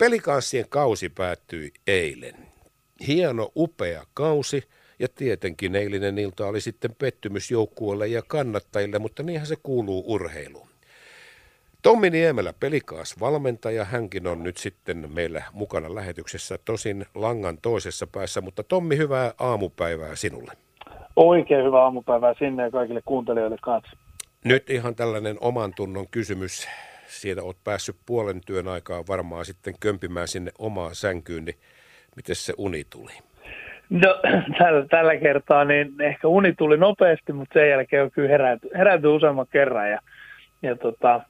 Pelikanssien kausi päättyi eilen. Hieno, upea kausi ja tietenkin eilinen ilta oli sitten pettymys joukkueelle ja kannattajille, mutta niinhän se kuuluu urheiluun. Tommi Niemelä, pelikaas valmentaja, hänkin on nyt sitten meillä mukana lähetyksessä, tosin langan toisessa päässä, mutta Tommi, hyvää aamupäivää sinulle. Oikein hyvää aamupäivää sinne ja kaikille kuuntelijoille kanssa. Nyt ihan tällainen oman tunnon kysymys. Siitä olet päässyt puolen työn aikaa varmaan sitten kömpimään sinne omaan sänkyyn, niin miten se uni tuli? No tällä, tällä kertaa niin ehkä uni tuli nopeasti, mutta sen jälkeen on kyllä heräty, heräty useamman kerran ja, ja tota,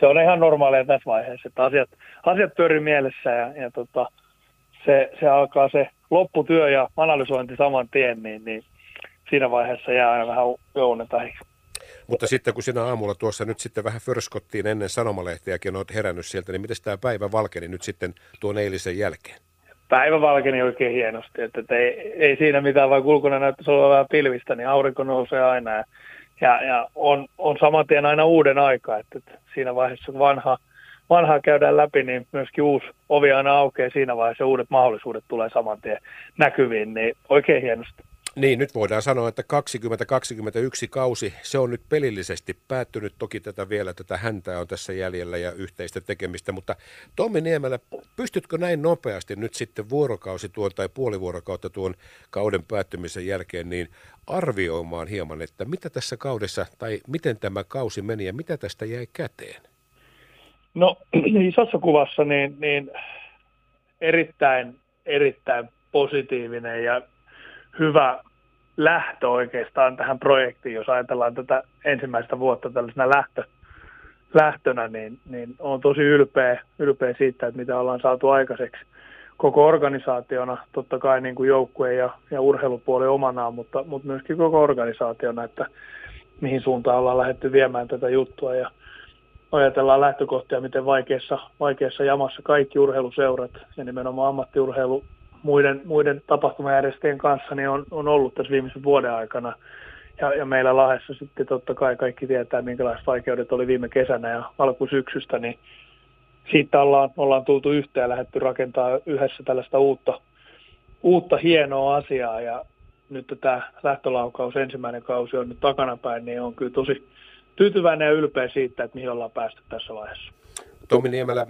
se on ihan normaalia tässä vaiheessa, että asiat, asiat pyörii mielessä ja, ja tota, se, se alkaa se lopputyö ja analysointi saman tien, niin, niin siinä vaiheessa jää aina vähän jouneta. Mutta sitten kun sinä aamulla tuossa nyt sitten vähän förskottiin ennen sanomalehtiäkin, olet herännyt sieltä, niin miten tämä päivä valkeni nyt sitten tuon eilisen jälkeen? Päivä valkeni oikein hienosti, että, että ei, ei, siinä mitään, vaikka ulkona näyttäisi olla vähän pilvistä, niin aurinko nousee aina ja, ja, ja on, on saman tien aina uuden aika, että, että siinä vaiheessa kun vanha, vanhaa käydään läpi, niin myöskin uusi ovi aina aukeaa siinä vaiheessa uudet mahdollisuudet tulee saman tien näkyviin, niin oikein hienosti. Niin, nyt voidaan sanoa, että 2021 kausi, se on nyt pelillisesti päättynyt. Toki tätä vielä, tätä häntää on tässä jäljellä ja yhteistä tekemistä, mutta Tommi Niemelä, pystytkö näin nopeasti nyt sitten vuorokausi tuon tai puoli vuorokautta tuon kauden päättymisen jälkeen niin arvioimaan hieman, että mitä tässä kaudessa tai miten tämä kausi meni ja mitä tästä jäi käteen? No isossa kuvassa niin, niin erittäin, erittäin positiivinen ja hyvä lähtö oikeastaan tähän projektiin, jos ajatellaan tätä ensimmäistä vuotta tällaisena lähtö, lähtönä, niin, niin on tosi ylpeä, ylpeä siitä, että mitä ollaan saatu aikaiseksi koko organisaationa, totta kai niin kuin joukkue ja, ja urheilupuoli omanaan, mutta, mutta myöskin koko organisaationa, että mihin suuntaan ollaan lähdetty viemään tätä juttua. Ja ajatellaan lähtökohtia, miten vaikeassa, vaikeassa jamassa kaikki urheiluseurat ja nimenomaan ammattiurheilu muiden, muiden tapahtumajärjestäjien kanssa niin on, on ollut tässä viimeisen vuoden aikana. Ja, ja meillä Lahdessa sitten totta kai kaikki tietää, minkälaiset vaikeudet oli viime kesänä ja alkusyksystä, niin siitä ollaan, ollaan tultu yhteen ja lähdetty rakentaa yhdessä tällaista uutta, uutta hienoa asiaa. Ja nyt tämä lähtölaukaus, ensimmäinen kausi on nyt takanapäin, niin on kyllä tosi tyytyväinen ja ylpeä siitä, että mihin ollaan päästy tässä vaiheessa. Tomi Niemelä,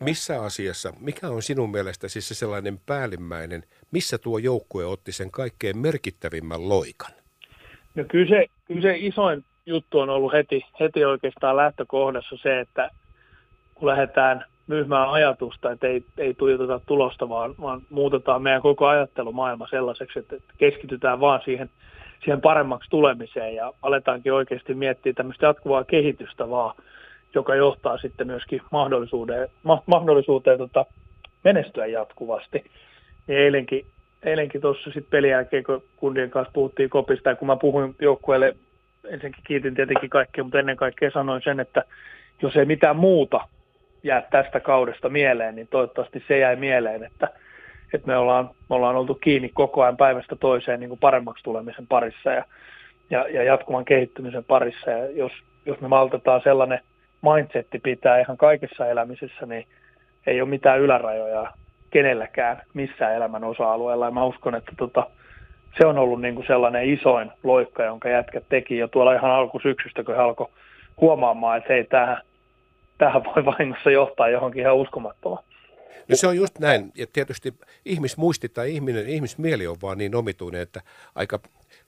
missä asiassa, mikä on sinun mielestä siis se sellainen päällimmäinen, missä tuo joukkue otti sen kaikkein merkittävimmän loikan? No kyllä se, kyllä se isoin juttu on ollut heti, heti oikeastaan lähtökohdassa se, että kun lähdetään myymään ajatusta, että ei, ei tuijoteta tulosta, vaan, vaan muutetaan meidän koko ajattelumaailma sellaiseksi, että keskitytään vaan siihen, siihen paremmaksi tulemiseen ja aletaankin oikeasti miettiä tämmöistä jatkuvaa kehitystä vaan joka johtaa sitten myöskin mahdollisuuteen, ma, mahdollisuuteen tota, menestyä jatkuvasti. Ja eilenkin, eilenkin tuossa sitten pelin jälkeen, kun kundien kanssa puhuttiin kopista, ja kun mä puhuin joukkueelle, ensinnäkin kiitin tietenkin kaikkea, mutta ennen kaikkea sanoin sen, että jos ei mitään muuta jää tästä kaudesta mieleen, niin toivottavasti se jäi mieleen, että, että me, ollaan, me ollaan oltu kiinni koko ajan päivästä toiseen niin kuin paremmaksi tulemisen parissa ja, ja, ja jatkuvan kehittymisen parissa. Ja jos, jos me maltetaan sellainen – mindsetti pitää ihan kaikessa elämisessä, niin ei ole mitään ylärajoja kenelläkään missään elämän osa-alueella. Ja mä uskon, että tota, se on ollut niin kuin sellainen isoin loikka, jonka jätkät teki jo tuolla ihan alkusyksystä, kun he alkoi huomaamaan, että hei, tähän, tähän voi vahingossa johtaa johonkin ihan uskomattomaan. No se on just näin, ja tietysti ihmismuisti tai ihminen, ihmismieli on vaan niin omituinen, että aika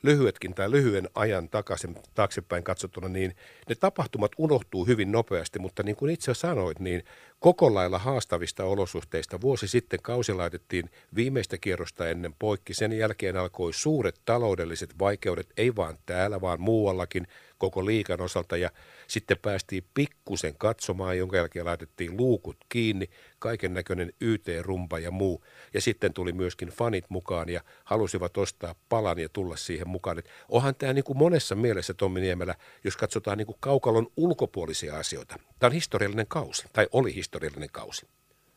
lyhyetkin tai lyhyen ajan takaisin, taaksepäin katsottuna, niin ne tapahtumat unohtuu hyvin nopeasti, mutta niin kuin itse sanoit, niin koko lailla haastavista olosuhteista vuosi sitten kausi laitettiin viimeistä kierrosta ennen poikki. Sen jälkeen alkoi suuret taloudelliset vaikeudet, ei vaan täällä, vaan muuallakin koko liikan osalta ja sitten päästiin pikkusen katsomaan, jonka jälkeen laitettiin luukut kiinni, kaiken näköinen YT-rumpa ja muu. Ja sitten tuli myöskin fanit mukaan ja halusivat ostaa palan ja tulla siihen mukaan. Et onhan tämä niin kuin monessa mielessä, Tommi Niemelä, jos katsotaan niin kuin kaukalon ulkopuolisia asioita. Tämä on historiallinen kausi, tai oli historiallinen kausi.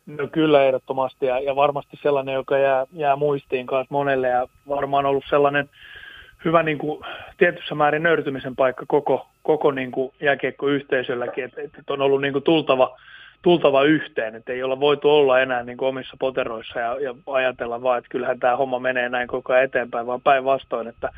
No kyllä ehdottomasti, ja, ja varmasti sellainen, joka jää, jää muistiin kanssa monelle, ja varmaan ollut sellainen hyvä niin kuin, tietyssä määrin nöyrtymisen paikka koko, koko niin kuin jääkiekkoyhteisölläkin, että, että on ollut niin kuin tultava, tultava yhteen, että ei olla voitu olla enää niin kuin omissa poteroissa ja, ja ajatella vaan, että kyllähän tämä homma menee näin koko ajan eteenpäin, vaan päinvastoin, että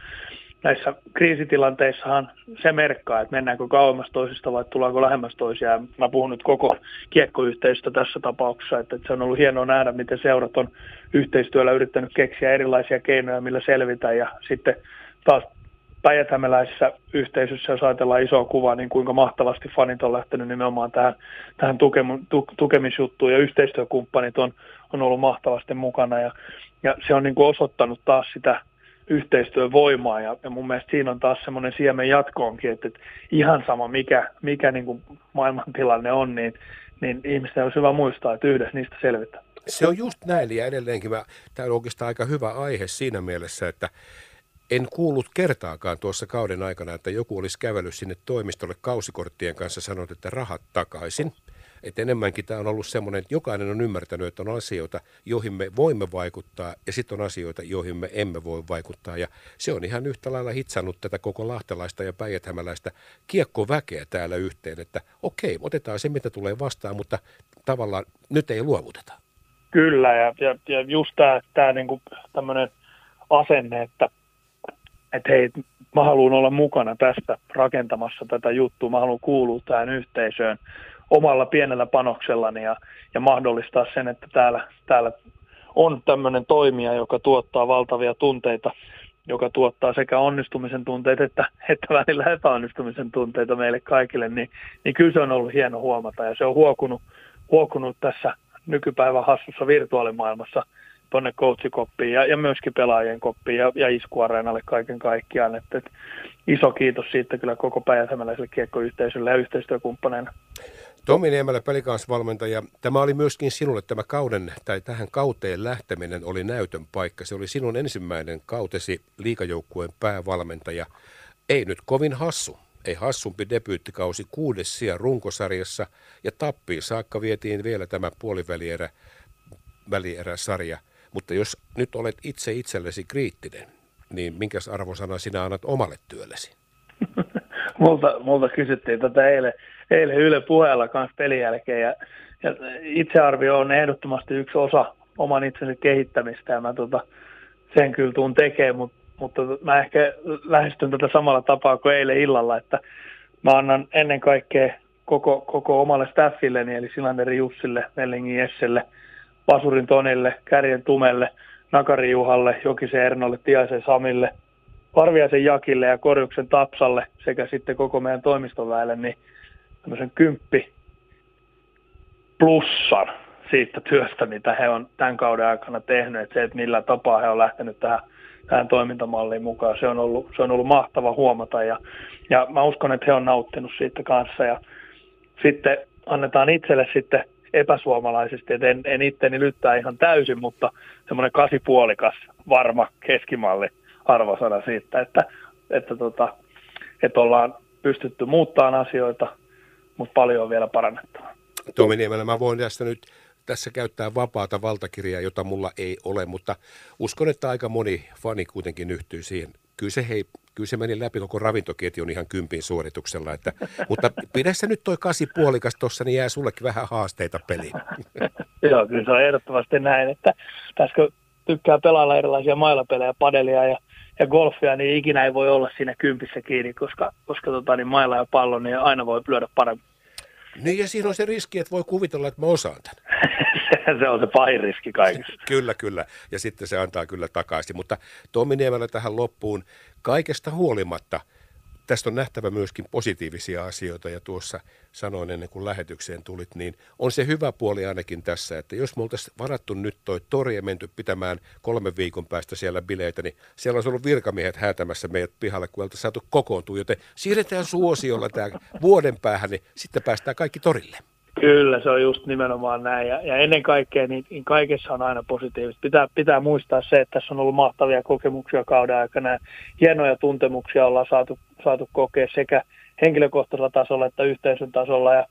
näissä kriisitilanteissahan se merkkaa, että mennäänkö kauemmas toisista vai tullaanko lähemmäs toisiaan. Mä puhun nyt koko kiekkoyhteisöstä tässä tapauksessa, että se on ollut hienoa nähdä, miten seurat on yhteistyöllä yrittänyt keksiä erilaisia keinoja, millä selvitä ja sitten taas päijäthämäläisessä yhteisössä, jos ajatellaan isoa kuvaa, niin kuinka mahtavasti fanit on lähtenyt nimenomaan tähän, tähän tukemu, tu, tukemisjuttuun. Ja yhteistyökumppanit on, on ollut mahtavasti mukana. Ja, ja se on niin kuin osoittanut taas sitä yhteistyön voimaa ja, ja mun mielestä siinä on taas semmoinen siemen jatkoonkin, että, että ihan sama mikä, mikä niin kuin maailmantilanne on, niin, niin ihmisten olisi hyvä muistaa, että yhdessä niistä selvitään. Se on just näin. Ja edelleenkin mä, tämä on oikeastaan aika hyvä aihe siinä mielessä, että en kuullut kertaakaan tuossa kauden aikana, että joku olisi kävellyt sinne toimistolle kausikorttien kanssa sanonut, että rahat takaisin. Et enemmänkin tämä on ollut semmoinen, että jokainen on ymmärtänyt, että on asioita, joihin me voimme vaikuttaa ja sitten on asioita, joihin me emme voi vaikuttaa. Ja se on ihan yhtä lailla hitsannut tätä koko lahtelaista ja päijäthämäläistä kiekkoväkeä täällä yhteen, että okei, otetaan se mitä tulee vastaan, mutta tavallaan nyt ei luovuteta. Kyllä, ja, ja, ja just tämä, tämä niin tämmöinen asenne, että että hei, mä haluan olla mukana tästä rakentamassa tätä juttua, mä haluan kuulua tähän yhteisöön omalla pienellä panoksellani ja, ja mahdollistaa sen, että täällä, täällä on tämmöinen toimija, joka tuottaa valtavia tunteita, joka tuottaa sekä onnistumisen tunteita että, että välillä epäonnistumisen tunteita meille kaikille, niin, niin kyllä se on ollut hieno huomata ja se on huokunut, huokunut tässä nykypäivän hassussa virtuaalimaailmassa – tuonne coachikoppiin ja, ja myöskin pelaajien koppiin ja, ja iskuareenalle kaiken kaikkiaan. Et, et, iso kiitos siitä kyllä koko päijäthämäläiselle kiekkoyhteisölle ja yhteistyökumppaneina. Tomi Niemelä, pelikansvalmentaja. Tämä oli myöskin sinulle tämä kauden, tai tähän kauteen lähteminen oli näytön paikka. Se oli sinun ensimmäinen kautesi liikajoukkueen päävalmentaja. Ei nyt kovin hassu. Ei hassumpi debyyttikausi kuudes sija runkosarjassa ja tappiin saakka vietiin vielä tämä puolivälierä välieräsarja – mutta jos nyt olet itse itsellesi kriittinen, niin minkäs arvosana sinä annat omalle työllesi? multa, multa kysyttiin tätä eilen, eilen Yle puheella kanssa pelin jälkeen ja, ja itsearvio on ehdottomasti yksi osa oman itsensä kehittämistä ja mä tota, sen kyllä tuun tekemään, mutta, mutta mä ehkä lähestyn tätä samalla tapaa kuin eilen illalla, että mä annan ennen kaikkea koko, koko omalle staffilleni, eli Silanderi Jussille, Mellingin Jesselle – Pasurin Tonille, Kärjen Tumelle, Nakari Juhalle, Jokisen Ernolle, Tiaisen Samille, Parviaisen Jakille ja Korjuksen Tapsalle sekä sitten koko meidän toimistoväelle, niin tämmöisen kymppi plussan siitä työstä, mitä he on tämän kauden aikana tehnyt, että se, että millä tapaa he on lähtenyt tähän, tähän toimintamalliin mukaan, se on ollut, se on ollut mahtava huomata. Ja, ja mä uskon, että he on nauttinut siitä kanssa. Ja sitten annetaan itselle sitten epäsuomalaisesti, että en, en itteni lyttää ihan täysin, mutta semmoinen kasipuolikas varma keskimalli arvosana siitä, että, että, tota, että ollaan pystytty muuttamaan asioita, mutta paljon on vielä parannettavaa. Tomi Niemelä, mä voin tästä nyt tässä käyttää vapaata valtakirjaa, jota mulla ei ole, mutta uskon, että aika moni fani kuitenkin yhtyy siihen. Kyllä se hei kyllä se meni läpi koko ravintoketjun ihan kympin suorituksella. Että, mutta pidä se nyt toi kasi puolikas tuossa, niin jää sullekin vähän haasteita peliin. Joo, kyllä se on ehdottomasti näin, että tässä kun tykkää pelailla erilaisia mailapelejä, padelia ja, ja golfia, niin ikinä ei voi olla siinä kympissä kiinni, koska, koska tota, niin mailla ja pallo, niin aina voi lyödä paremmin. Niin ja siinä on se riski, että voi kuvitella, että mä osaan tämän. se on se pahin riski kaikessa. kyllä, kyllä. Ja sitten se antaa kyllä takaisin. Mutta Tommi Niemelä tähän loppuun. Kaikesta huolimatta – tästä on nähtävä myöskin positiivisia asioita ja tuossa sanoin ennen kuin lähetykseen tulit, niin on se hyvä puoli ainakin tässä, että jos me oltaisiin varattu nyt toi tori ja menty pitämään kolmen viikon päästä siellä bileitä, niin siellä olisi ollut virkamiehet häätämässä meidät pihalle, kun oltaisiin saatu kokoontua, joten siirretään suosiolla tämä vuoden päähän, niin sitten päästään kaikki torille. Kyllä, se on just nimenomaan näin. Ja, ja ennen kaikkea, niin, niin kaikessa on aina positiivista. Pitää, pitää muistaa se, että tässä on ollut mahtavia kokemuksia kauden aikana. Ja hienoja tuntemuksia ollaan saatu, saatu kokea sekä henkilökohtaisella tasolla että yhteisön tasolla. Ja,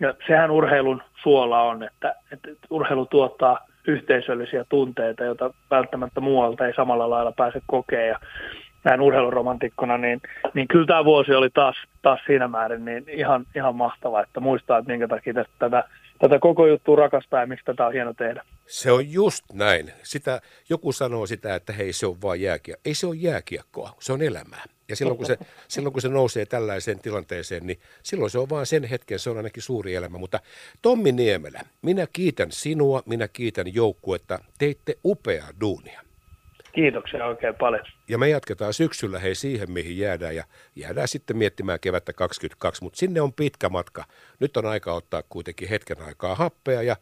ja sehän urheilun suola on, että, että urheilu tuottaa yhteisöllisiä tunteita, joita välttämättä muualta ei samalla lailla pääse kokea. Ja, näin urheiluromantikkona, niin, niin kyllä tämä vuosi oli taas, taas siinä määrin niin ihan, ihan mahtava, että muistaa, että minkä takia tästä, tätä tätä koko juttua rakastaa ja miksi tätä on hieno tehdä. Se on just näin. Sitä, joku sanoo sitä, että hei se on vaan jääkiekkoa. Ei se ole jääkiekkoa, se on elämää. Ja silloin kun, se, silloin kun se nousee tällaiseen tilanteeseen, niin silloin se on vaan sen hetken, se on ainakin suuri elämä. Mutta Tommi Niemelä, minä kiitän sinua, minä kiitän joukkuetta. Teitte upeaa duunia. Kiitoksia oikein paljon. Ja me jatketaan syksyllä hei siihen, mihin jäädään ja jäädään sitten miettimään kevättä 22, mutta sinne on pitkä matka. Nyt on aika ottaa kuitenkin hetken aikaa happea ja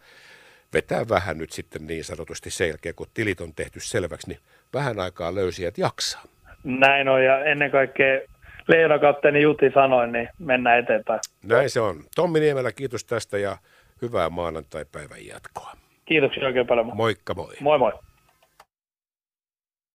vetää vähän nyt sitten niin sanotusti selkeä, kun tilit on tehty selväksi, niin vähän aikaa löysijät jaksaa. Näin on ja ennen kaikkea Leena kapteeni Juti sanoi, niin mennään eteenpäin. Näin se on. Tommi Niemelä, kiitos tästä ja hyvää maanantai-päivän jatkoa. Kiitoksia oikein paljon. Moikka moi. Moi moi.